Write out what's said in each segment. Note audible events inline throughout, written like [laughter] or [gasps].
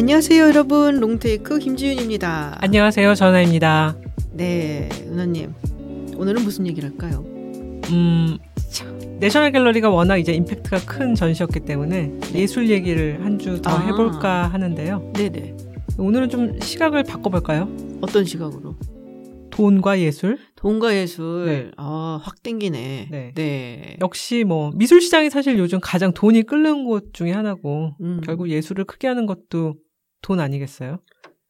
안녕하세요, 여러분. 롱테이크 김지윤입니다. 안녕하세요, 전화입니다. 네, 은하님. 오늘은 무슨 얘기를 할까요? 음, 내셔널 갤러리가 워낙 이제 임팩트가 큰 전시였기 때문에 예술 얘기를 한 주 더 아. 해볼까 하는데요. 네네. 오늘은 좀 시각을 바꿔볼까요? 어떤 시각으로? 돈과 예술. 돈과 예술. 네. 아, 확 땡기네. 네. 네. 역시 뭐 미술 시장이 사실 요즘 가장 돈이 끓는 곳 중에 하나고 음, 결국 예술을 크게 하는 것도 돈 아니겠어요?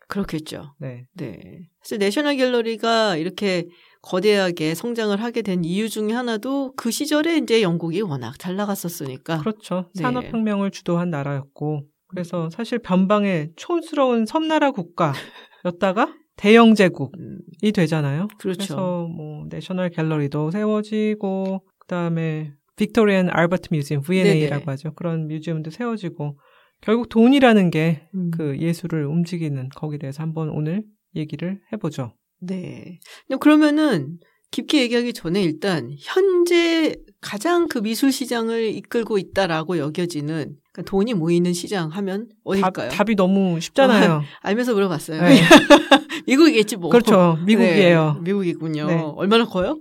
그렇겠죠. 네. 네. 사실 내셔널 갤러리가 이렇게 거대하게 성장을 하게 된 이유 중에 하나도 그 시절에 이제 영국이 워낙 잘 나갔었으니까. 그렇죠. 네. 산업혁명을 주도한 나라였고 그래서 사실 변방의 촌스러운 섬나라 국가였다가 [laughs] 대영 제국이 음, 되잖아요. 그렇죠. 그래서 뭐 내셔널 갤러리도 세워지고 그다음에 빅토리아 앤 알버트 뮤지엄 V&A라고. 하죠. 그런 museum도 세워지고 결국 돈이라는 게 음. 그 예술을 움직이는 거기에 대해서 한번 오늘 얘기를 해보죠. 네. 그러면은 깊게 얘기하기 전에 일단 현재 가장 그 미술 시장을 이끌고 있다라고 여겨지는 그러니까 돈이 모이는 시장 하면 어딜까요? 답, 이 너무 쉽잖아요. 알면서 물어봤어요. 네. [laughs] 미국이겠지 뭐. 그렇죠. 미국이에요. 네, 미국이군요. 네. 얼마나 커요?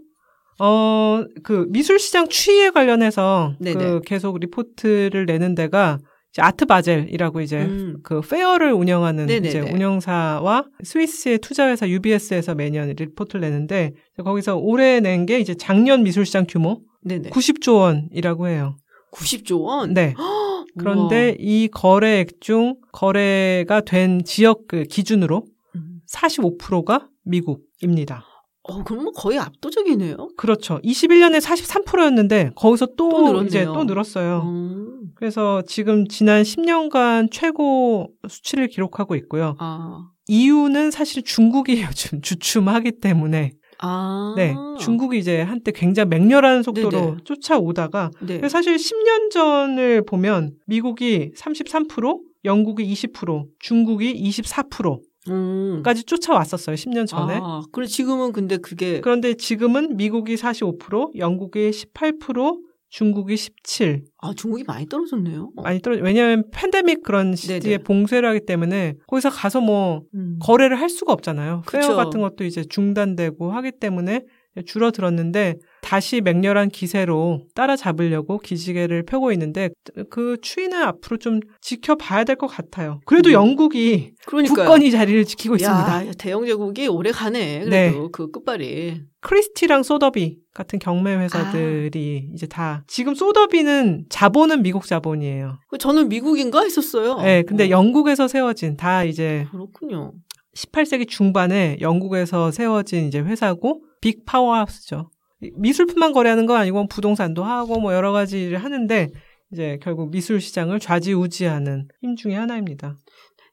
어, 그 미술 시장 추이에 관련해서 네네. 그 계속 리포트를 내는 데가 아트 바젤이라고 이제 음. 그 fair를 운영하는 네네네. 이제 운영사와 스위스의 투자회사 UBS에서 매년 리포트를 내는데 거기서 올해 낸 게 이제 작년 미술 시장 규모 네네. 90조 원이라고 해요. 90조 원? 네. [gasps] 우와. 그런데 이 거래액 중 거래가 된 지역 그 기준으로 음. 45%가 미국입니다. 어, 그럼 뭐 거의 압도적이네요. 그렇죠. 21년에 43%였는데 거기서 또, 또. 이제 또 늘었어요. 음. 그래서 지금 지난 10년간 최고 수치를 기록하고 있고요. 아. 이유는 사실 중국이 요즘 주춤하기 때문에 아. 네 중국이 이제 한때 굉장히 맹렬한 속도로 네네. 쫓아오다가 네. 사실 10년 전을 보면 미국이 33%, 영국이 20%, 중국이 24%까지 음. 쫓아왔었어요. 10년 전에. 아, 그래 지금은 근데 그게 그런데 지금은 미국이 45%, 영국이 18%, 중국이 17. 아, 중국이 많이 떨어졌네요. 많이 떨어. 왜냐하면 팬데믹 그런 시기에. 봉쇄를 하기 때문에 거기서 가서 뭐 음. 거래를 할 수가 없잖아요. 그쵸. 페어 같은 것도 이제 중단되고 하기 때문에 줄어들었는데 다시 맹렬한 기세로 따라잡으려고 기지개를 펴고 있는데 그 추이는 앞으로 좀 지켜봐야 될 것 같아요. 그래도 음. 영국이. 굳건히 자리를 지키고 있습니다. 야, 대영 제국이 오래 가네. 그래도 그 끝발이. 크리스티랑 소더비 같은 경매 회사들이 이제 다 지금 소더비는 자본은 미국 자본이에요. 그 저는 미국인가 했었어요. 네, 근데 어, 영국에서 세워진 다 이제 그렇군요. 18세기 중반에 영국에서 세워진 이제 회사고 big powerhouse죠. 미술품만 거래하는 건 아니고 부동산도 하고 뭐 여러 가지 일을 하는데 이제 결국 미술 시장을 좌지우지하는 힘 중에 하나입니다.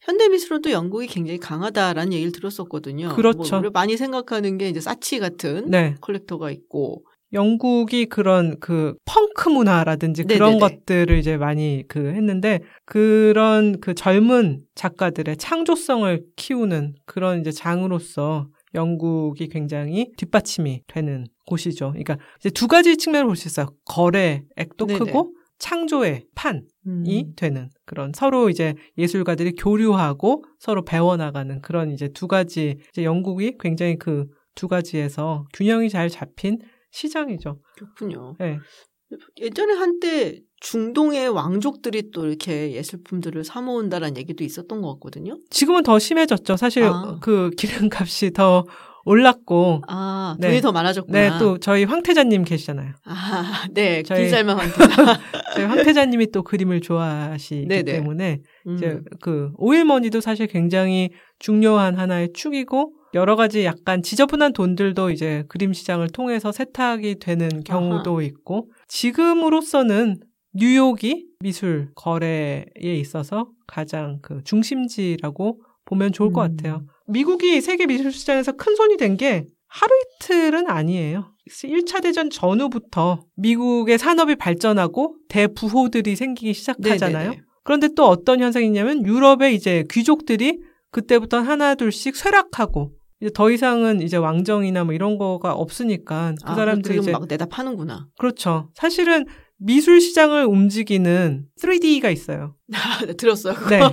현대 미술은 또 영국이 굉장히 강하다라는 얘기를 들었었거든요. 그렇죠. 뭐 많이 생각하는 게 이제 사치 같은 네. collector가 있고. 영국이 그런 그 펑크 문화라든지 그런 네네네. 것들을 이제 많이 그 했는데 그런 그 젊은 작가들의 창조성을 키우는 그런 이제 장으로서 영국이 굉장히 뒷받침이 되는 곳이죠. 그러니까 이제 두 가지 측면을 볼 수 있어요. 거래액도 네네. 크고 창조의 판이 음. 되는 그런 서로 이제 예술가들이 교류하고 서로 배워나가는 그런 이제 두 가지 이제 영국이 굉장히 그 두 가지에서 균형이 잘 잡힌 시장이죠. 그렇군요. 네. 예전에 한때 중동의 왕족들이 또 이렇게 예술품들을 사 모은다라는 얘기도 있었던 것 같거든요. 지금은 더 심해졌죠. 사실 아. 그 기름값이 더 올랐고 아, 네. 돈이 더 많아졌구나. 네, 또 저희 황태자님 계시잖아요. 아, 네. 저희- 길살만 [laughs] 황태자. 저희 황태자님이 또 그림을 좋아하시기 네네. 때문에 음. 이제 그 오일머니도 사실 굉장히 중요한 하나의 축이고 여러 가지 약간 지저분한 돈들도 이제 그림 시장을 통해서 세탁이 되는 경우도 있고 지금으로서는 뉴욕이 미술 거래에 있어서 가장 그 중심지라고 보면 좋을 것 음. 같아요. 미국이 세계 미술 시장에서 큰 손이 된 게 하루 이틀은 아니에요. 1차 대전 전후부터 미국의 산업이 발전하고 대부호들이 생기기 시작하잖아요. 네네네. 그런데 또 어떤 현상이 있냐면 유럽의 이제 귀족들이 그때부터 하나 둘씩 쇠락하고 이제 더 이상은 이제 왕정이나 뭐 이런 거가 없으니까 그 아, 사람들이 이제 막 내다 파는구나. 그렇죠. 사실은 미술 시장을 움직이는 3D가 있어요. [laughs] 네, 들었어요. 그거. 네.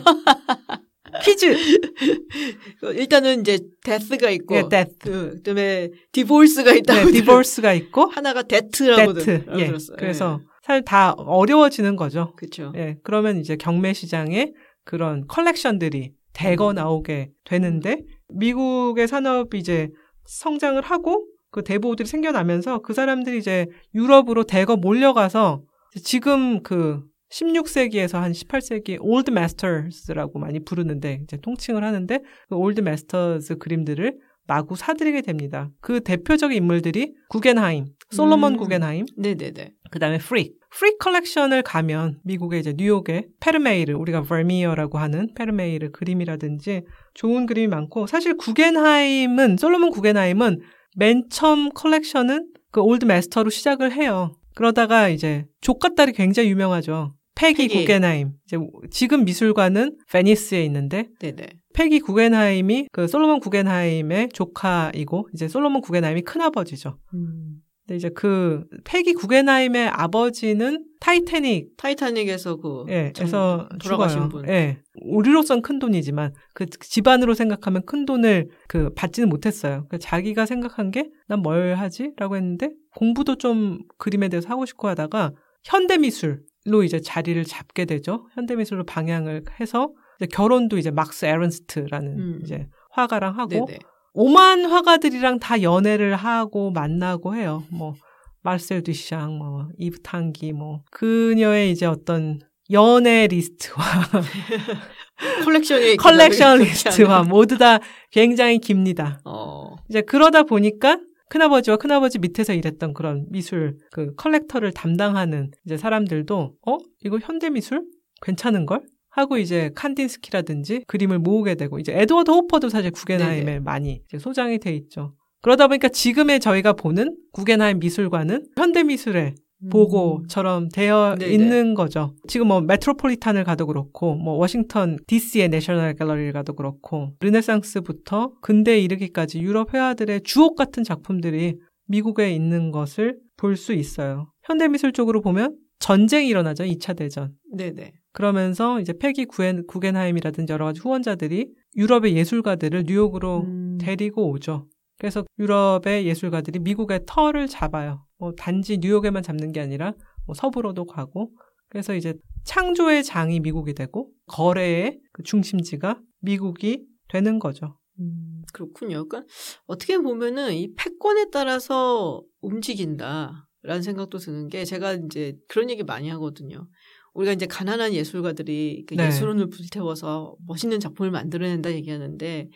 퀴즈. [laughs] 일단은 이제 death가 있고, 예, death. 그, 그다음에 divorce가 있다고 네, divorce가 있고 하나가 데트라고 데트. 들- 예. 들었어요. 그래서 사실 다 어려워지는 거죠. 그렇죠. 예. 그러면 이제 경매 시장에 그런 컬렉션들이 대거 음. 나오게 되는데 미국의 산업이 이제 성장을 하고 그 대부호들이 생겨나면서 그 사람들이 이제 유럽으로 대거 몰려가서 지금 그 16세기에서 한 18세기 Old Masters라고 많이 부르는데 이제 통칭을 하는데 그 Old Masters 그림들을 마구 사들이게 됩니다. 그 대표적인 인물들이 구겐하임, 솔로몬 음. 구겐하임, 네네네. 그 다음에 프릭. 프릭 컬렉션을 가면 미국의 이제 뉴욕의 페르메이르 우리가 버미어라고 하는 페르메이르 그림이라든지 좋은 그림이 많고 사실 구겐하임은 솔로몬 구겐하임은 맨 처음 컬렉션은 그 Old Master로 시작을 해요. 그러다가 이제 조카딸이 굉장히 유명하죠. 페기, 페기. 구겐하임. 이제 지금 미술관은 베니스에 있는데 네네. 페기 구겐하임이 그 솔로몬 구겐하임의 조카이고 이제 솔로몬 구겐하임이 큰아버지죠. 음. 근데 이제 그 페기 구겐하임의 아버지는 타이타닉 타이타닉에서 그 예, 정- 에서 돌아가신 죽어요. 분. 예. 우리로선 큰 돈이지만 그 집안으로 생각하면 큰 돈을 그 받지는 못했어요. 그 자기가 생각한 게 난 뭘 하지라고 했는데 공부도 좀 그림에 대해서 하고 싶고 하다가 현대 미술로 이제 자리를 잡게 되죠. 현대 미술로 방향을 해서 이제 결혼도 이제 막스 에른스트라는 음. 이제 화가랑 하고 네네. 오만 화가들이랑 다 연애를 하고 만나고 해요. 뭐 마르셀 뒤샹, 뭐 이브 탕기, 뭐 그녀의 이제 어떤 연애 리스트와 [laughs] 컬렉션이 [laughs] 컬렉션 리스트와 모두 다 굉장히 깁니다. 어. 이제 그러다 보니까 큰아버지와 큰아버지 밑에서 일했던 그런 미술 그 컬렉터를 담당하는 이제 사람들도 어 이거 현대 미술 괜찮은 걸 하고 이제 칸딘스키라든지 그림을 모으게 되고 이제 에드워드 호퍼도 사실 구겐하임에 네네. 많이 소장이 돼 있죠. 그러다 보니까 지금의 저희가 보는 구겐하임 미술관은 현대 미술의 음. 보고처럼 되어 네네. 있는 거죠. 지금 뭐 메트로폴리탄을 가도 그렇고 뭐 워싱턴 DC의 내셔널 갤러리를 가도 그렇고 르네상스부터 근대에 이르기까지 유럽 회화들의 주옥 같은 작품들이 미국에 있는 것을 볼 수 있어요. 현대 미술 쪽으로 보면 전쟁이 일어나죠. 2차 대전. 네네. 그러면서 이제 패기 구겐, 구겐하임이라든지 여러 가지 후원자들이 유럽의 예술가들을 뉴욕으로 음. 데리고 오죠. 그래서 유럽의 예술가들이 미국의 터를 잡아요. 뭐 단지 뉴욕에만 잡는 게 아니라 뭐 서부로도 가고 그래서 이제 창조의 장이 미국이 되고 거래의 그 중심지가 미국이 되는 거죠. 음, 그렇군요. 그러니까 어떻게 보면은 이 패권에 따라서 움직인다라는 생각도 드는 게 제가 이제 그런 얘기 많이 하거든요. 우리가 이제 가난한 예술가들이 그 네. 예술혼을 불태워서 멋있는 작품을 만들어낸다 얘기하는데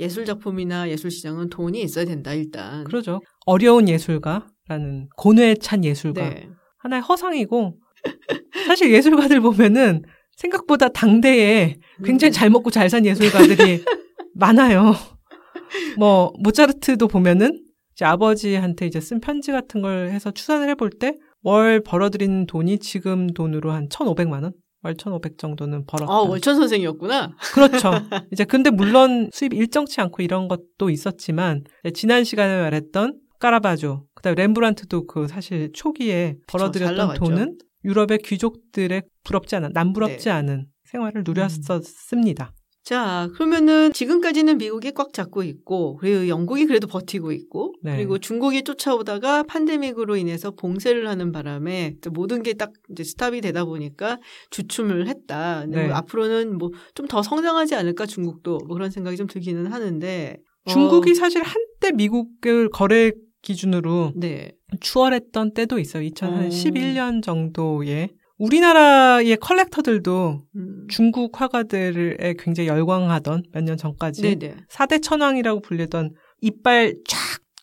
예술 작품이나 예술 시장은 돈이 있어야 된다 일단. 그러죠. 어려운 예술가라는 고뇌에 찬 예술가 네. 하나의 허상이고 사실 예술가들 보면은 생각보다 당대에 굉장히 잘 먹고 잘 산 예술가들이 [laughs] 많아요. 뭐 모차르트도 보면은 이제 아버지한테 이제 쓴 편지 같은 걸 해서 추산을 해볼 때 월 벌어들이는 돈이 지금 돈으로 한 1,500만 원? 월 1,500 정도는 벌었다. 아 월천 선생이었구나. 그렇죠. [laughs] 이제 근데 물론 수입이 일정치 않고 이런 것도 있었지만 지난 시간에 말했던 까라바조, 그다음에 렘브란트도 그 사실 초기에 잘 벌어들였던 나갔죠. 돈은 유럽의 귀족들의 부럽지 않은 남부럽지 네. 않은 생활을 누렸었습니다. 자, 그러면은 지금까지는 미국이 꽉 잡고 있고, 그리고 영국이 그래도 버티고 있고, 네. 그리고 중국이 쫓아오다가 팬데믹으로 인해서 봉쇄를 하는 바람에 모든 게 딱 이제 스탑이 되다 보니까 주춤을 했다. 네. 뭐 앞으로는 뭐 좀 더 성장하지 않을까 중국도 뭐 그런 생각이 좀 들기는 하는데. 어, 중국이 사실 한때 미국을 거래 기준으로 네. 추월했던 때도 있어요. 2011년 어. 정도에 우리나라의 컬렉터들도 음. 중국 화가들에 굉장히 열광하던 몇 년 전까지. 사대 천왕이라고 불리던 이빨 쫙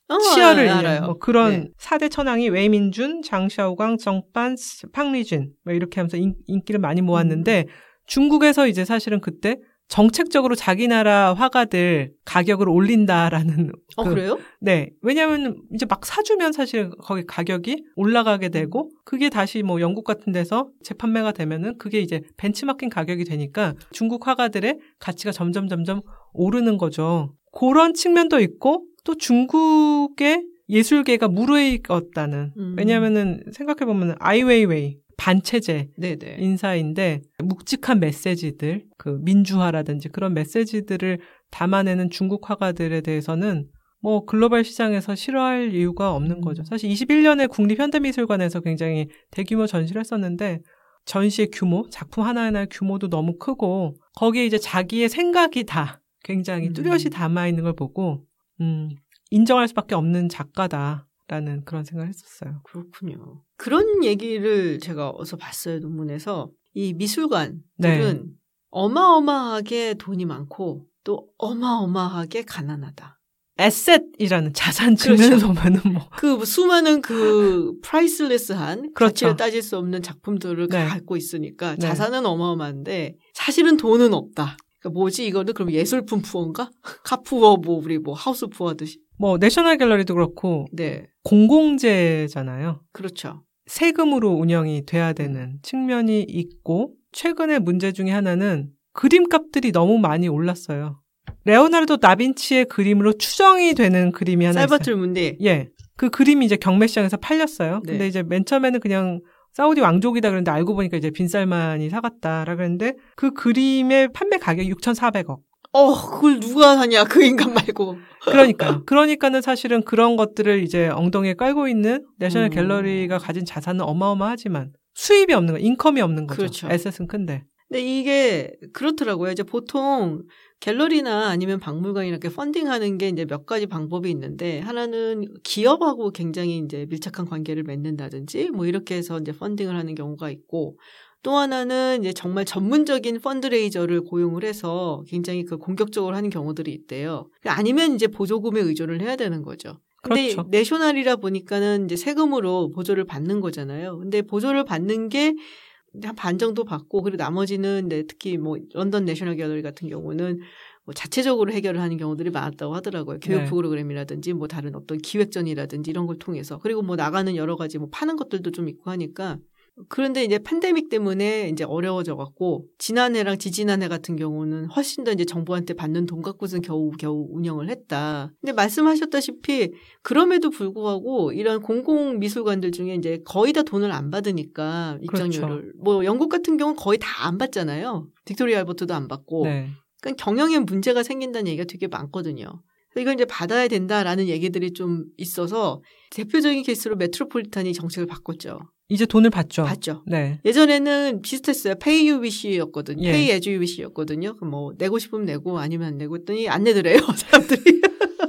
어, 치열을 아, 잃는 알아요. 뭐 그런 네. 사대 천왕이 웨민쥔, 장샤오강, 쩡판즈, 팡리쥔 뭐 이렇게 하면서 인, 인기를 많이 모았는데 음. 중국에서 이제 사실은 그때 정책적으로 자기 나라 화가들 가격을 올린다라는 어, 그- 그래요? 네. 왜냐하면 이제 막 사주면 사실 거기 가격이 올라가게 되고 그게 다시 뭐 영국 같은 데서 재판매가 되면은 그게 이제 벤치마킹 가격이 되니까 중국 화가들의 가치가 점점 점점 오르는 거죠. 그런 측면도 있고 또 중국의 예술계가 무르익었다는 음. 왜냐하면은 생각해 보면 아이웨이웨이 반체제 네네. 인사인데 묵직한 메시지들, 그 민주화라든지 그런 메시지들을 담아내는 중국 화가들에 대해서는 뭐 글로벌 시장에서 싫어할 이유가 없는 음. 거죠. 사실 21년에 국립현대미술관에서 굉장히 대규모 전시를 했었는데 전시의 규모, 작품 하나하나의 규모도 너무 크고 거기에 이제 자기의 생각이 다 굉장히 음. 뚜렷이 담아 있는 걸 보고 음, 인정할 수밖에 없는 작가다 라는 그런 생각을 했었어요. 그렇군요. 그런 얘기를 제가 어서 봤어요, 논문에서. 이 미술관들은 네. 어마어마하게 돈이 많고 또 어마어마하게 가난하다. 에셋이라는 자산 그렇죠. 측면에서 보면은 뭐그 수많은 그 프라이슬레스한 그렇죠. 가치를 따질 수 없는 작품들을 네. 갖고 있으니까 네. 자산은 어마어마한데 사실은 돈은 없다. 그러니까 뭐지 이거는 그럼 예술품 푸어인가? [laughs] 카푸어 뭐 우리 뭐 하우스 푸어 하듯이. 뭐 내셔널 갤러리도 그렇고 네. 공공재잖아요. 그렇죠. 세금으로 운영이 돼야 되는 측면이 있고 최근의 문제 중에 하나는 그림값들이 너무 많이 올랐어요. 레오나르도 다빈치의 그림으로 추정이 되는 그림이 하나 있어요. 살바툴 문디. 예. 그 그림이 이제 경매 시장에서 팔렸어요. 네. 근데 이제 맨 처음에는 그냥 사우디 왕족이다 그랬는데 알고 보니까 이제 빈살만이 사갔다라 그랬는데 그 그림의 판매 가격이 6,400억. 어, 그걸 누가 사냐 그 인간 말고. 그러니까 그러니까는 사실은 그런 것들을 이제 엉덩이에 깔고 있는 내셔널 음. 갤러리가 가진 자산은 어마어마하지만 수입이 없는 거, 인컴이 없는 거죠. 그렇죠. 에셋은 큰데. 근데 이게 그렇더라고요. 이제 보통 갤러리나 아니면 박물관이나 이렇게 펀딩하는 게 이제 몇 가지 방법이 있는데 하나는 기업하고 굉장히 이제 밀착한 관계를 맺는다든지 뭐 이렇게 해서 이제 펀딩을 하는 경우가 있고 또 하나는 이제 정말 전문적인 펀드레이저를 고용을 해서 굉장히 그 공격적으로 하는 경우들이 있대요. 아니면 이제 보조금에 의존을 해야 되는 거죠. 근데 그렇죠. 내셔널이라 보니까는 이제 세금으로 보조를 받는 거잖아요. 근데 보조를 받는 게 한 반 정도 받고 그리고 나머지는 네, 특히 뭐 런던 내셔널 갤러리 같은 경우는 뭐 자체적으로 해결을 하는 경우들이 많았다고 하더라고요. 교육 네. 프로그램이라든지 뭐 다른 어떤 기획전이라든지 이런 걸 통해서 그리고 뭐 나가는 여러 가지 뭐 파는 것들도 좀 있고 하니까 그런데 이제 팬데믹 때문에 이제 어려워져 갖고 지난해랑 지지난해 같은 경우는 훨씬 더 이제 정부한테 받는 돈 갖고선 겨우 겨우 운영을 했다. 근데 말씀하셨다시피 그럼에도 불구하고 이런 공공 미술관들 중에 이제 거의 다 돈을 안 받으니까 입장료를 그렇죠. 뭐 영국 같은 경우는 거의 다 안 받잖아요. 빅토리아 알버트도 안 받고. 네. 그러니까 경영에 문제가 생긴다는 얘기가 되게 많거든요. 이걸 이제 받아야 된다라는 얘기들이 좀 있어서 대표적인 케이스로 메트로폴리탄이 정책을 바꿨죠. 이제 돈을 받죠. 받죠. 네. 예전에는 비슷했어요. Pay you wish였거든요. 예. Pay as you wish였거든요. 그럼 뭐 내고 싶으면 내고 아니면 안 내고 했더니 안 내더래요 [laughs] 사람들이.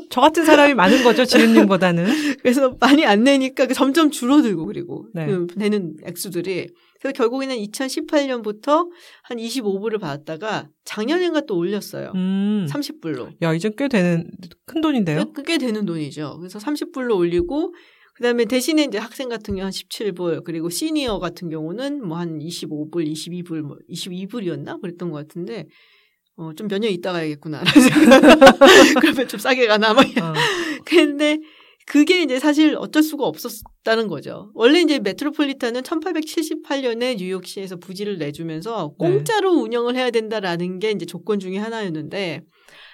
저 같은 사람이 많은 거죠, 지은님보다는. [laughs] 그래서 많이 안 내니까 그 점점 줄어들고 그리고 네. 그 내는 액수들이 그래서 결국에는 2018년부터 한 25불을 받았다가 작년인가 또 올렸어요. 음. 30불로. 야, 이제 꽤 되는, 큰 돈인데요? 꽤 되는 돈이죠. 그래서 30불로 올리고 그다음에 대신에 이제 학생 같은 경우 한 17불 그리고 시니어 같은 경우는 뭐 한 25불, 22불, 뭐 22불이었나 그랬던 것 같은데 어, 좀 몇 년 있다 가야겠구나. [laughs] [laughs] 그러면 좀 싸게 가나 막. 어. [laughs] 근데 그게 이제 사실 어쩔 수가 없었다는 거죠. 원래 이제 메트로폴리탄은 1878년에 뉴욕시에서 부지를 내주면서 네. 공짜로 운영을 해야 된다라는 게 이제 조건 중에 하나였는데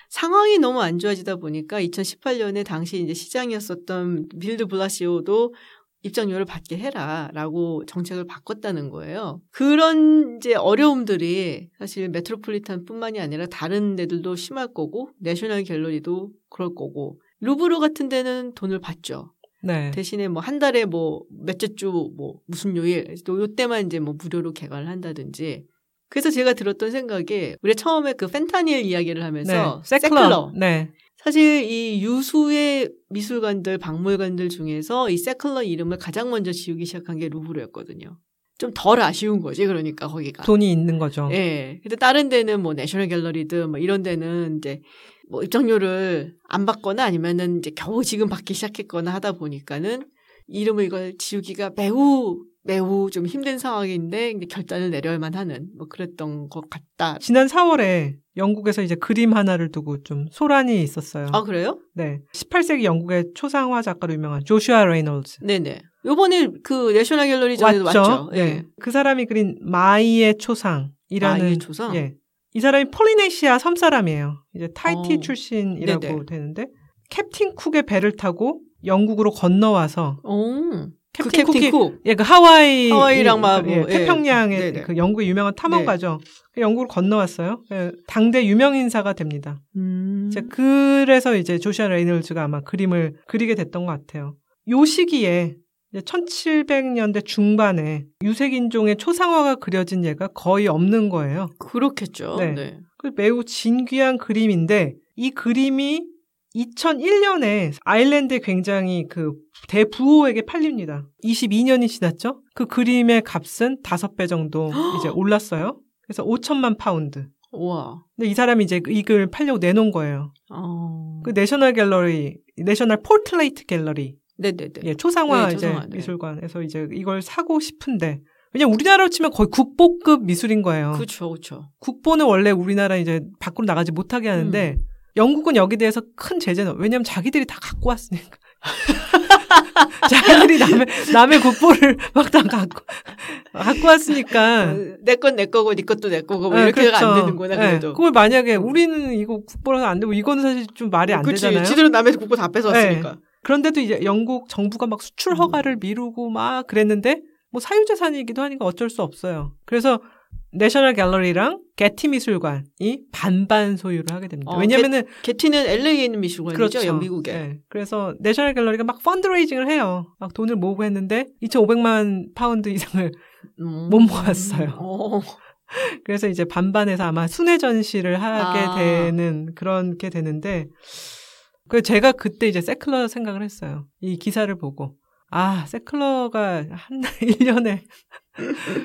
상황이 너무 안 좋아지다 보니까 2018년에 당시 이제 시장이었었던 빌 드 블라시오도 입장료를 받게 해라라고 정책을 바꿨다는 거예요. 그런 이제 어려움들이 사실 메트로폴리탄뿐만이 아니라 다른 데들도 심할 거고 내셔널 갤러리도 그럴 거고 루브르 같은 데는 돈을 받죠. 네. 대신에 뭐 한 달에 뭐 몇째 주 뭐 무슨 요일 또 요때만 이제 뭐 무료로 개관을 한다든지 그래서 제가 들었던 생각이 우리 처음에 그 펜타닐 이야기를 하면서 네. 세클러. 세클러 네. 사실 이 유수의 미술관들, 박물관들 중에서 이 세클러 이름을 가장 먼저 지우기 시작한 게 루브르였거든요. 좀 덜 아쉬운 거지, 그러니까 거기가. 돈이 있는 거죠. 예. 근데 다른 데는 뭐 내셔널 갤러리든 뭐 이런 데는 이제 뭐 입장료를 안 받거나 아니면은 이제 겨우 지금 받기 시작했거나 하다 보니까는 이름을 이걸 지우기가 매우 매우 좀 힘든 상황인데 결단을 내려야만 하는 뭐 그랬던 것 같다. 지난 4월에 영국에서 이제 그림 하나를 두고 좀 소란이 있었어요. 아 그래요? 네. 18세기 영국의 초상화 작가로 유명한 조슈아 레이놀즈. 네네. 요번에 그 내셔널 갤러리 전에도 왔죠. 예. 네. 그 사람이 그린 마이의 초상이라는 마이의 초상? 예. 이 사람이 폴리네시아 섬 사람이에요. 이제 타히티 어. 출신이라고 네네. 되는데 캡틴 쿡의 배를 타고 영국으로 건너와서 오. 그 캡틴 캡틴 쿠키. 쿡. 예, 그 하와이 하와이랑 막 예, 뭐, 예. 태평양의 네네. 그 영국의 유명한 탐험가죠. 그 영국을 건너왔어요. 예, 당대 유명 인사가 됩니다. 음. 이제 그래서 이제 조슈아 레이놀즈가 아마 그림을 그리게 됐던 것 같아요. 요 시기에 1700년대 중반에 유색인종의 초상화가 그려진 예가 거의 없는 거예요. 그렇겠죠. 네. 네. 그 매우 진귀한 그림인데 이 그림이 2001년에 아일랜드에 굉장히 그 대부호에게 팔립니다. 22년이 지났죠? 그 그림의 값은 5배 정도 [gasps] 이제 올랐어요. 그래서 5천만 파운드. 우와. 근데 이 사람이 이제 이걸 팔려고 내놓은 거예요. 어. 그 내셔널 갤러리, 내셔널 포트레이트 갤러리, 네네네. 예, 초상화 네, 이제 초상화, 네. 미술관에서 이제 이걸 사고 싶은데 왜냐 면 우리나라로 치면 거의 국보급 미술인 거예요. 그렇죠, 그렇죠. 국보는 원래 우리나라 이제 밖으로 나가지 못하게 하는데 음. 영국은 여기 대해서 큰 제재는 왜냐면 자기들이 다 갖고 왔으니까 [laughs] 자기들이 남의 남의 국보를 [laughs] 막 다 갖고 갖고 왔으니까 내 건 내 거고 네 것도 내 거고 뭐 예, 이렇게가 안 그렇죠. 되는구나 예, 그래도. 그걸 만약에 우리는 이거 국보라서 안 되고 이거는 사실 좀 말이 안 그치. 되잖아요. 지들은 남의 국보 다 뺏어왔으니까. 그런데도 이제 영국 정부가 막 수출 음. 허가를 미루고 막 그랬는데 뭐 사유재산이기도 하니까 어쩔 수 없어요. 그래서 내셔널 갤러리랑 게티 미술관이 반반 소유를 하게 됩니다. 어, 왜냐면은 게티는 LA에 있는 미술관이죠, 그렇죠. 영 미국에. 네. 그래서 내셔널 갤러리가 막 fundraising을 해요. 막 돈을 모으고 했는데 2,500만 파운드 이상을 음. 못 모았어요. 어. [laughs] 그래서 이제 반반에서 아마 순회 전시를 하게 아. 되는 그런 게 되는데 그 제가 그때 이제 새클러 생각을 했어요. 이 기사를 보고 아 새클러가 한 [laughs] 1년에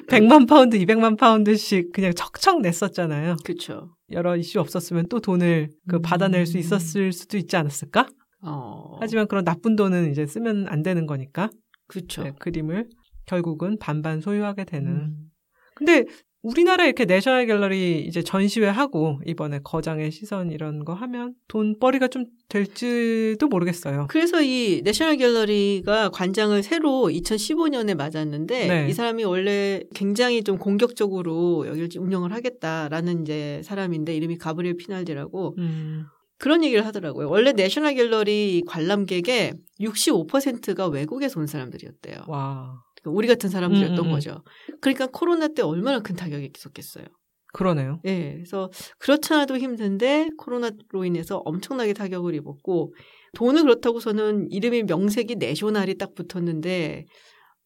100만 파운드, 200만 파운드씩 그냥 척척 냈었잖아요. 그렇죠. 여러 이슈 없었으면 또 돈을 그 음. 받아낼 수 있었을 수도 있지 않았을까? 어. 하지만 그런 나쁜 돈은 이제 쓰면 안 되는 거니까 그렇죠. 네, 그림을 결국은 반반 소유하게 되는 음. 근데 우리나라 이렇게 내셔널 갤러리 이제 전시회 하고 이번에 거장의 시선 이런 거 하면 돈벌이가 좀 될지도 모르겠어요. 그래서 이 내셔널 갤러리가 관장을 새로 2015년에 맞았는데 네. 이 사람이 원래 굉장히 좀 공격적으로 여기를 운영을 하겠다라는 이제 사람인데 이름이 가브리엘 피날디라고 음, 그런 얘기를 하더라고요. 원래 내셔널 갤러리 관람객의 65%가 외국에서 온 사람들이었대요. 와 우리 같은 사람들이었던 음, 음, 음. 거죠. 그러니까 코로나 때 얼마나 큰 타격이 있었겠어요. 그러네요. 예, 그래서 그렇잖아도 힘든데 코로나로 인해서 엄청나게 타격을 입었고 돈은 그렇다고서는 이름이 명색이 National이 딱 붙었는데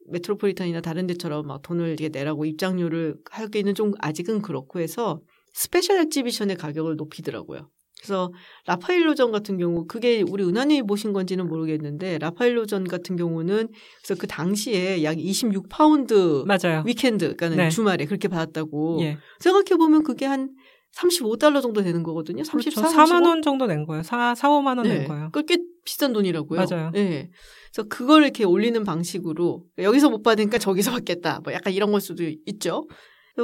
메트로폴리탄이나 다른 데처럼 막 돈을 이게 내라고 입장료를 하기는 좀 아직은 그렇고 해서 special exhibition의 가격을 높이더라고요. 그래서 라파엘로전 같은 경우 그게 우리 은하님이 보신 건지는 모르겠는데 라파엘로전 같은 경우는 그래서 그 당시에 약 26파운드 맞아요. weekend 그러니까는 네. 주말에 그렇게 받았다고 예. 생각해 보면 그게 한 35달러 정도 되는 거거든요. 34, 그렇죠. 4만 원 정도 낸 거예요. 4, 4 5만 원 낸 거예요. 그 꽤 비싼 돈이라고요. 맞아요. 네. 그래서 그걸 이렇게 올리는 방식으로 여기서 못 받으니까 저기서 받겠다. 뭐 약간 이런 걸 수도 있죠.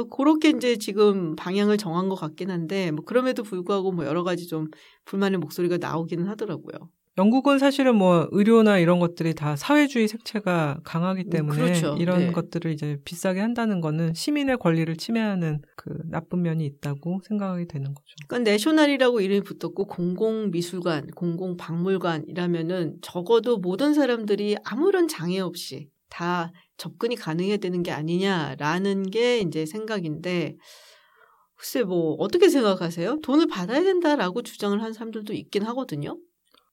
그렇게 이제 지금 방향을 정한 것 같긴 한데 뭐 그럼에도 불구하고 뭐 여러 가지 좀 불만의 목소리가 나오기는 하더라고요. 영국은 사실은 뭐 의료나 이런 것들이 다 사회주의 색채가 강하기 때문에 그렇죠. 이런 네. 것들을 이제 비싸게 한다는 거는 시민의 권리를 침해하는 그 나쁜 면이 있다고 생각이 되는 거죠. 그러니까 내셔널이라고 이름이 붙었고 공공미술관, 공공박물관이라면은 적어도 모든 사람들이 아무런 장애 없이 다 접근이 가능해야 되는 게 아니냐라는 게 이제 생각인데 글쎄 뭐 어떻게 생각하세요? 돈을 받아야 된다라고 주장을 한 사람들도 있긴 하거든요.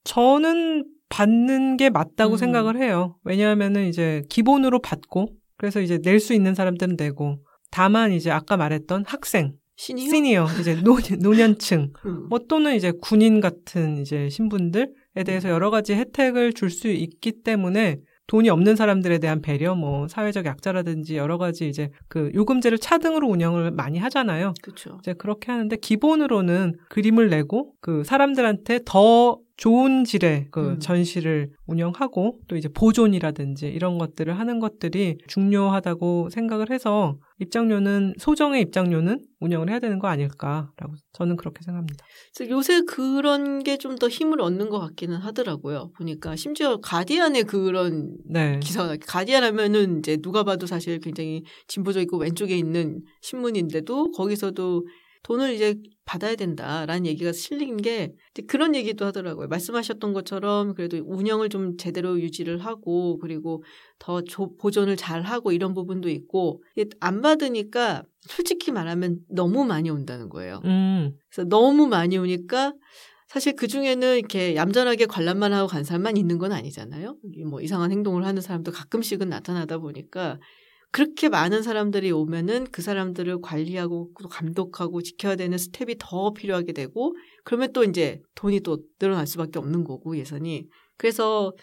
저는 받는 게 맞다고 음. 생각을 해요. 왜냐하면은 이제 기본으로 받고 그래서 이제 낼 수 있는 사람들은 내고 다만 이제 아까 말했던 학생, 신이요? 시니어, 이제 노, [laughs] 노년층 음. 뭐 또는 이제 군인 같은 이제 신분들에 대해서 여러 가지 혜택을 줄 수 있기 때문에 돈이 없는 사람들에 대한 배려, 뭐 사회적 약자라든지 여러 가지 이제 그 요금제를 차등으로 운영을 많이 하잖아요. 그렇죠. 이제 그렇게 하는데 기본으로는 그림을 내고 그 사람들한테 더 좋은 질의 그 음. 전시를 운영하고 또 이제 보존이라든지 이런 것들을 하는 것들이 중요하다고 생각을 해서 입장료는 소정의 입장료는 운영을 해야 되는 거 아닐까라고 저는 그렇게 생각합니다. 요새 그런 게 좀 더 힘을 얻는 것 같기는 하더라고요. 보니까 심지어 가디안의 그런 네. 기사가 가디안 하면은 이제 누가 봐도 사실 굉장히 진보적이고 왼쪽에 있는 신문인데도 거기서도 돈을 이제 받아야 된다라는 얘기가 실린 게 그런 얘기도 하더라고요. 말씀하셨던 것처럼 그래도 운영을 좀 제대로 유지를 하고 그리고 더 보존을 잘 하고 이런 부분도 있고 안 받으니까 솔직히 말하면 너무 많이 온다는 거예요. 음. 그래서 너무 많이 오니까 사실 그 중에는 이렇게 얌전하게 관람만 하고 간 사람만 있는 건 아니잖아요. 뭐 이상한 행동을 하는 사람도 가끔씩은 나타나다 보니까 그렇게 많은 사람들이 오면은 그 사람들을 관리하고 감독하고 지켜야 되는 스텝이 더 필요하게 되고 그러면 또 이제 돈이 또 늘어날 수밖에 없는 거고 예산이 그래서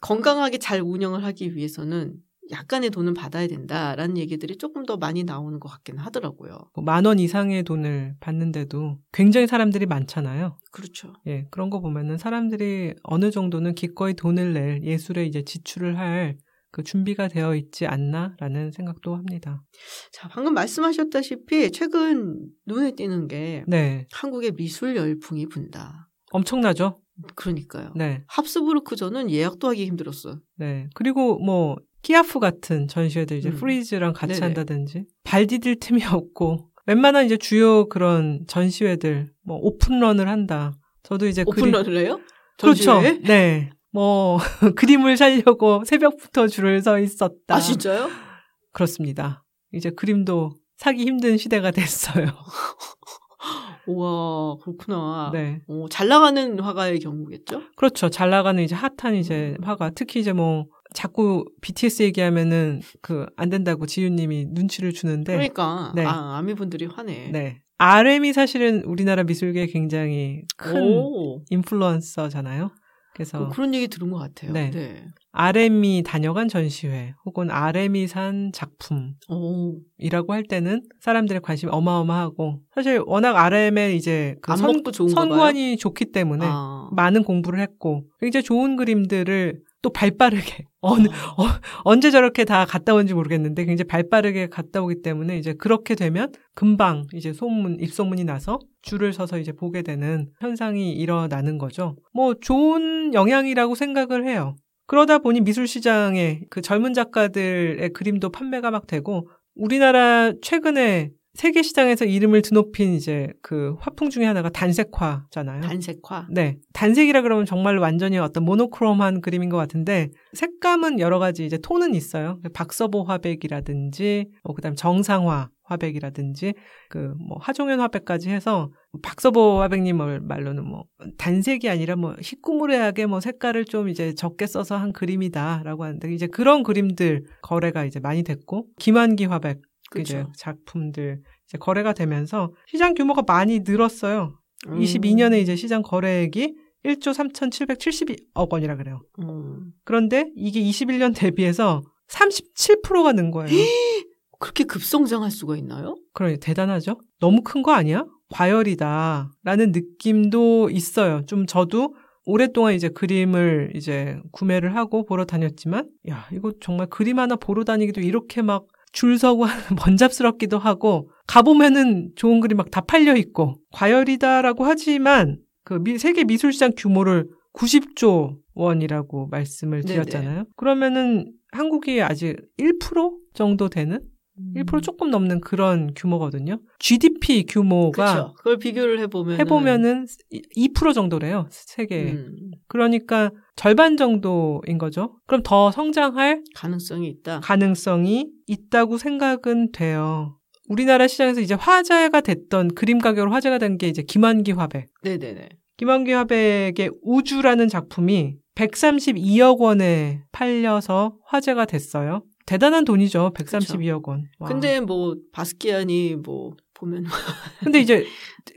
건강하게 잘 운영을 하기 위해서는 약간의 돈은 받아야 된다라는 얘기들이 조금 더 많이 나오는 것 같기는 하더라고요. 뭐 만원 이상의 돈을 받는데도 굉장히 사람들이 많잖아요. 그렇죠. 예, 그런 거 보면은 사람들이 어느 정도는 기꺼이 돈을 낼 예술에 이제 지출을 할 그 준비가 되어 있지 않나라는 생각도 합니다. 자, 방금 말씀하셨다시피 최근 눈에 띄는 게 네. 한국의 미술 열풍이 분다. 엄청나죠? 그러니까요. 네. 합스부르크전은 예약도 하기 힘들었어요. 네. 그리고 뭐 키아프 같은 전시회들 이제 음. 프리즈랑 같이 네네. 한다든지 발 디딜 틈이 없고 웬만한 이제 주요 그런 전시회들 뭐 오픈런을 한다. 저도 이제 오픈런을 그림... 해요? 그렇죠. 네. 뭐 [laughs] 그림을 살려고 새벽부터 줄을 서 있었다. 아 진짜요? 그렇습니다. 이제 그림도 사기 힘든 시대가 됐어요. [laughs] 우와 그렇구나. 네. 오, 잘 나가는 화가의 경우겠죠? 그렇죠. 잘 나가는 이제 핫한 이제 음. 화가 특히 이제 뭐 자꾸 BTS 얘기하면은 그 안 된다고 지윤님이 눈치를 주는데 그러니까 네. 아 아미 분들이 화내. 네. RM이 사실은 우리나라 미술계에 굉장히 큰 오. 인플루언서잖아요. 그래서 어, 그런 얘기 들은 것 같아요. 네. 네. RM이 다녀간 전시회 혹은 RM이 산 작품이라고 할 때는 사람들의 관심이 어마어마하고 사실 워낙 RM의 이제 그 선, 선구안이 좋기 때문에 아. 많은 공부를 했고 굉장히 좋은 그림들을 또 발빠르게 [laughs] 어느 어. 어, 언제 저렇게 다 갔다 온지 모르겠는데 굉장히 발빠르게 갔다 오기 때문에 이제 그렇게 되면 금방 이제 소문 입소문이 나서 줄을 서서 이제 보게 되는 현상이 일어나는 거죠. 뭐 좋은 영향이라고 생각을 해요. 그러다 보니 미술 시장에 그 젊은 작가들의 그림도 판매가 막 되고 우리나라 최근에 세계 시장에서 이름을 드높인 이제 그 화풍 중에 하나가 단색화잖아요. 단색화. 네. 단색이라 그러면 정말 완전히 어떤 모노크롬한 그림인 것 같은데 색감은 여러 가지 이제 톤은 있어요. 박서보 화백이라든지 뭐 그다음 정상화 화백이라든지 그 뭐 하종현 화백까지 해서 박서보 화백님 말로는 뭐 단색이 아니라 뭐 희꾸무레하게 뭐 색깔을 좀 이제 적게 써서 한 그림이다라고 하는데 이제 그런 그림들 거래가 이제 많이 됐고 김한기 화백 그 이제 작품들 이제 거래가 되면서 시장 규모가 많이 늘었어요. 음. 22년에 이제 시장 거래액이 1조 3,772억 원이라 그래요. 음. 그런데 이게 21년 대비해서 37%가 는 거예요. [gasps] 그렇게 급성장할 수가 있나요? 그래 대단하죠. 너무 큰 거 아니야? 과열이다라는 느낌도 있어요. 좀 저도 오랫동안 이제 그림을 이제 구매를 하고 보러 다녔지만, 야, 이거 정말 그림 하나 보러 다니기도 이렇게 막 줄 서고 [laughs] 번잡스럽기도 하고 가보면은 좋은 그림 막 다 팔려 있고 과열이다라고 하지만 그 미, 세계 미술시장 규모를 90조 원이라고 말씀을 드렸잖아요. 네네. 그러면은 한국이 아직 1% 정도 되는 1% 음. 조금 넘는 그런 규모거든요. GDP 규모가 그쵸. 그걸 비교를 해보면 해보면은 2% 정도래요 세계. 음. 그러니까 절반 정도인 거죠. 그럼 더 성장할 가능성이 있다. 가능성이 있다고 생각은 돼요. 우리나라 시장에서 이제 화제가 됐던 그림 가격으로 화제가 된 게 이제 김한기 화백. 네네네. 김한기 화백의 우주라는 작품이 132억 원에 팔려서 화제가 됐어요. 대단한 돈이죠. 132억 원. 와. 근데 뭐 바스키아니 뭐 보면 [laughs] 근데 이제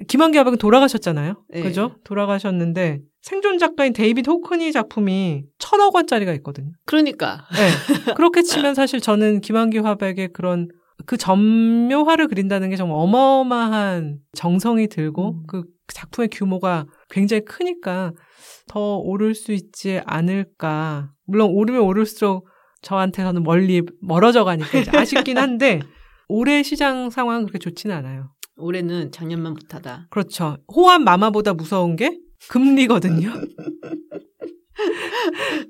김환기 아버님 돌아가셨잖아요. 네. 그죠? 돌아가셨는데 생존 작가인 데이비드 호크니 작품이 천억 원짜리가 있거든요. 그러니까. 네. [laughs] 그렇게 치면 사실 저는 김환기 화백의 그런 그 점묘화를 그린다는 게 정말 어마어마한 정성이 들고 음. 그 작품의 규모가 굉장히 크니까 더 오를 수 있지 않을까. 물론 오르면 오를수록 저한테서는 멀리 멀어져 가니까 아쉽긴 한데 [laughs] 올해 시장 상황은 그렇게 좋지는 않아요. 올해는 작년만 못하다. 그렇죠. 호환 마마보다 무서운 게 금리거든요. [laughs]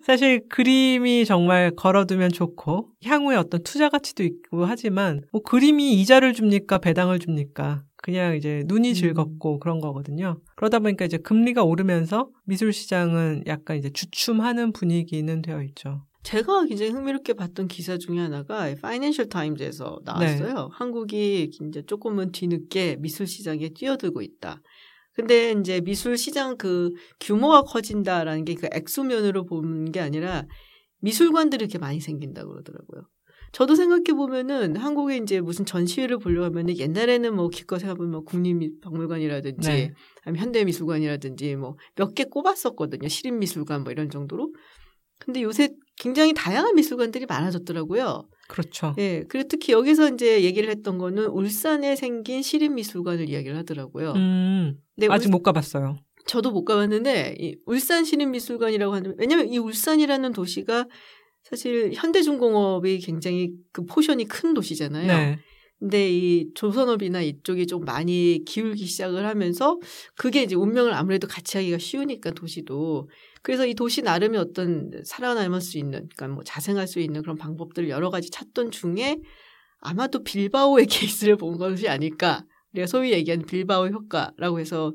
사실 그림이 정말 걸어두면 좋고 향후에 어떤 투자 가치도 있고 하지만 뭐 그림이 이자를 줍니까 배당을 줍니까 그냥 이제 눈이 음. 즐겁고 그런 거거든요. 그러다 보니까 이제 금리가 오르면서 미술 시장은 약간 이제 주춤하는 분위기는 되어 있죠. 제가 굉장히 흥미롭게 봤던 기사 중에 하나가 파이낸셜 타임즈에서 나왔어요. 네. 한국이 이제 조금은 뒤늦게 미술 시장에 뛰어들고 있다. 근데 이제 미술 시장 그 규모가 커진다라는 게 그 액수면으로 보는 게 아니라 미술관들이 이렇게 많이 생긴다 그러더라고요. 저도 생각해 보면은 한국에 이제 무슨 전시회를 보려고 하면은 옛날에는 뭐 기껏 생각하면 뭐 국립박물관이라든지 네. 아니면 현대미술관이라든지 뭐 몇 개 꼽았었거든요. 시립미술관 뭐 이런 정도로. 근데 요새 굉장히 다양한 미술관들이 많아졌더라고요. 그렇죠. 예. 그리고 특히 여기서 이제 얘기를 했던 거는 울산에 생긴 시립미술관을 이야기를 하더라고요. 음, 근데 아직 울- 못 가봤어요. 저도 못 가봤는데 이 울산 시립미술관이라고 하는 왜냐면 이 울산이라는 도시가 사실 현대중공업이 굉장히 그 포션이 큰 도시잖아요. 네. 근데 이 조선업이나 이쪽이 좀 많이 기울기 시작을 하면서 그게 이제 운명을 아무래도 같이 하기가 쉬우니까 도시도 그래서 이 도시 나름의 어떤 살아남을 수 있는 그러니까 뭐 자생할 수 있는 그런 방법들을 여러 가지 찾던 중에 아마도 빌바오의 [laughs] 케이스를 본 것이 아닐까. 우리가 소위 얘기하는 빌바오 효과라고 해서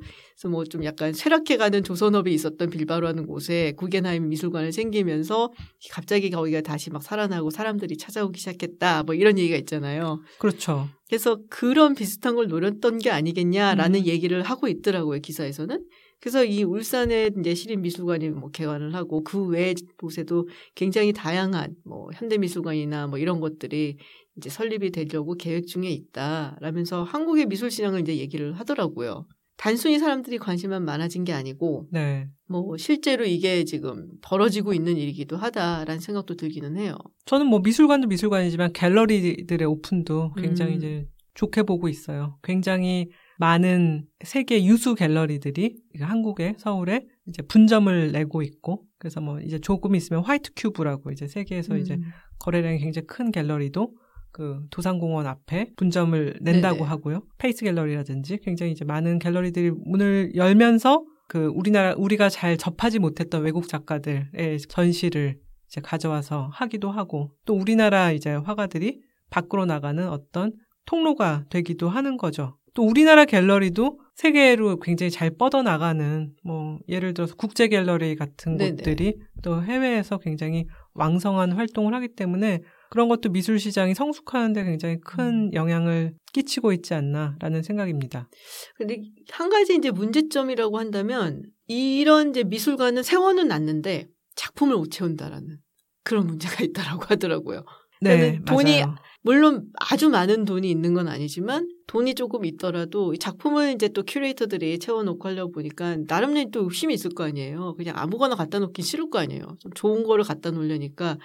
뭐 좀 약간 쇠락해가는 조선업이 있었던 빌바오라는 곳에 구겐하임 미술관을 생기면서 갑자기 거기가 다시 막 살아나고 사람들이 찾아오기 시작했다. 뭐 이런 얘기가 있잖아요. 그렇죠. 그래서 그런 비슷한 걸 노렸던 게 아니겠냐라는 음. 얘기를 하고 있더라고요 기사에서는. 그래서 이 울산에 이제 시립미술관이 뭐 개관을 하고 그 외 곳에도 굉장히 다양한 뭐 현대미술관이나 뭐 이런 것들이 이제 설립이 되려고 계획 중에 있다라면서 한국의 미술 시장을 이제 얘기를 하더라고요. 단순히 사람들이 관심만 많아진 게 아니고 네. 뭐 실제로 이게 지금 벌어지고 있는 일이기도 하다라는 생각도 들기는 해요. 저는 뭐 미술관도 미술관이지만 갤러리들의 오픈도 굉장히 음. 이제 좋게 보고 있어요. 굉장히 많은 세계 유수 갤러리들이 한국에 서울에 이제 분점을 내고 있고 그래서 뭐 이제 조금 있으면 화이트 큐브라고 이제 세계에서 이제 음. 거래량이 굉장히 큰 갤러리도 그 도산공원 앞에 분점을 낸다고 네네. 하고요. 페이스 갤러리라든지 굉장히 이제 많은 갤러리들이 문을 열면서 그 우리나라 우리가 잘 접하지 못했던 외국 작가들의 전시를 이제 가져와서 하기도 하고 또 우리나라 이제 화가들이 밖으로 나가는 어떤 통로가 되기도 하는 거죠. 또 우리나라 갤러리도 세계로 굉장히 잘 뻗어나가는 뭐 예를 들어서 국제 갤러리 같은 네네. 곳들이 또 해외에서 굉장히 왕성한 활동을 하기 때문에 그런 것도 미술 시장이 성숙하는데 굉장히 음. 큰 영향을 끼치고 있지 않나라는 생각입니다. 근데 한 가지 이제 문제점이라고 한다면 이런 이제 미술관은 세워는 놨는데 작품을 못 채운다라는 그런 문제가 [laughs] 있다라고 하더라고요. 네, 돈이 맞아요. 물론 아주 많은 돈이 있는 건 아니지만 돈이 조금 있더라도 이 작품을 이제 또 큐레이터들이 채워놓고 하려고 보니까 나름대로 또 욕심이 있을 거 아니에요. 그냥 아무거나 갖다 놓긴 싫을 거 아니에요. 좀 좋은 거를 갖다 놓으려니까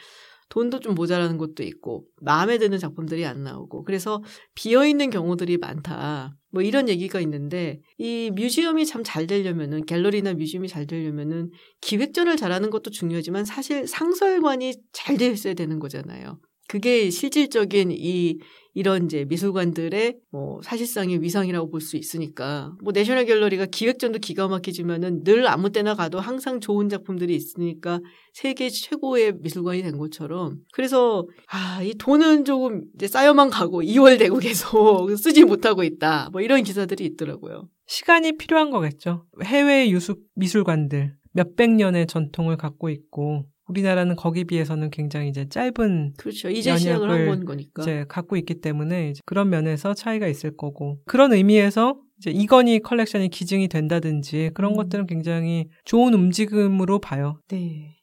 돈도 좀 모자라는 것도 있고 마음에 드는 작품들이 안 나오고 그래서 비어 있는 경우들이 많다. 뭐 이런 얘기가 있는데 이 뮤지엄이 참 잘 되려면은 갤러리나 뮤지엄이 잘 되려면은 기획전을 잘하는 것도 중요하지만 사실 상설관이 잘 되어 있어야 되는 거잖아요. 그게 실질적인 이 이런 이제 미술관들의 뭐 사실상의 위상이라고 볼 수 있으니까 뭐 내셔널 갤러리가 기획전도 기가 막히지만은 늘 아무 때나 가도 항상 좋은 작품들이 있으니까 세계 최고의 미술관이 된 것처럼 그래서 아 이 돈은 조금 이제 쌓여만 가고 이월되고 계속 [laughs] 쓰지 못하고 있다 뭐 이런 기사들이 있더라고요. 시간이 필요한 거겠죠. 해외 유수 미술관들 몇백 년의 전통을 갖고 있고 우리나라는 거기 비해서는 굉장히 이제 짧은 그렇죠. 이제 시작을 한 건 거니까. 이제 갖고 있기 때문에 이제 그런 면에서 차이가 있을 거고 그런 의미에서 이제 이건희 컬렉션이 기증이 된다든지 그런 음. 것들은 굉장히 좋은 움직임으로 봐요. 네.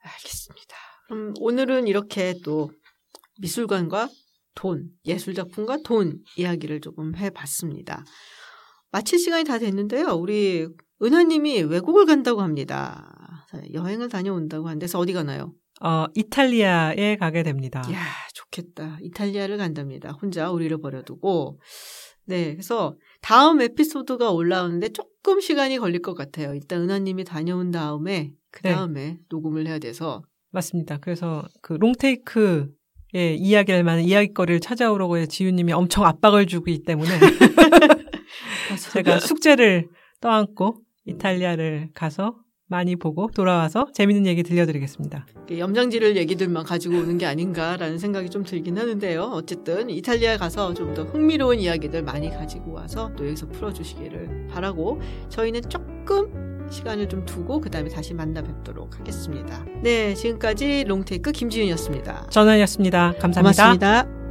알겠습니다. 그럼 오늘은 이렇게 또 미술관과 돈, 예술작품과 돈 이야기를 조금 해봤습니다. 마칠 시간이 다 됐는데요. 우리 은하님이 외국을 간다고 합니다. 여행을 다녀온다고 하는데 서 어디 가나요? 어, 이탈리아에 가게 됩니다. 이야, 좋겠다. 이탈리아를 간답니다. 혼자 우리를 버려두고. 네, 그래서 다음 에피소드가 올라오는데 조금 시간이 걸릴 것 같아요. 일단 은하님이 다녀온 다음에 그 네. 다음에 녹음을 해야 돼서 맞습니다. 그래서 그 롱테이크의 이야기할 만한 이야기거리를 찾아오라고 해서 지유님이 엄청 압박을 주고 있기 때문에 [laughs] 제가 숙제를 떠안고 이탈리아를 가서 많이 보고 돌아와서 재밌는 얘기 들려드리겠습니다. 염장지를 얘기들만 가지고 오는 게 아닌가라는 생각이 좀 들긴 하는데요. 어쨌든 이탈리아 가서 좀 더 흥미로운 이야기들 많이 가지고 와서 또 여기서 풀어주시기를 바라고 저희는 조금 시간을 좀 두고 그 다음에 다시 만나 뵙도록 하겠습니다. 네, 지금까지 롱테이크 김지윤이었습니다. 전원이었습니다 감사합니다. 고맙습니다.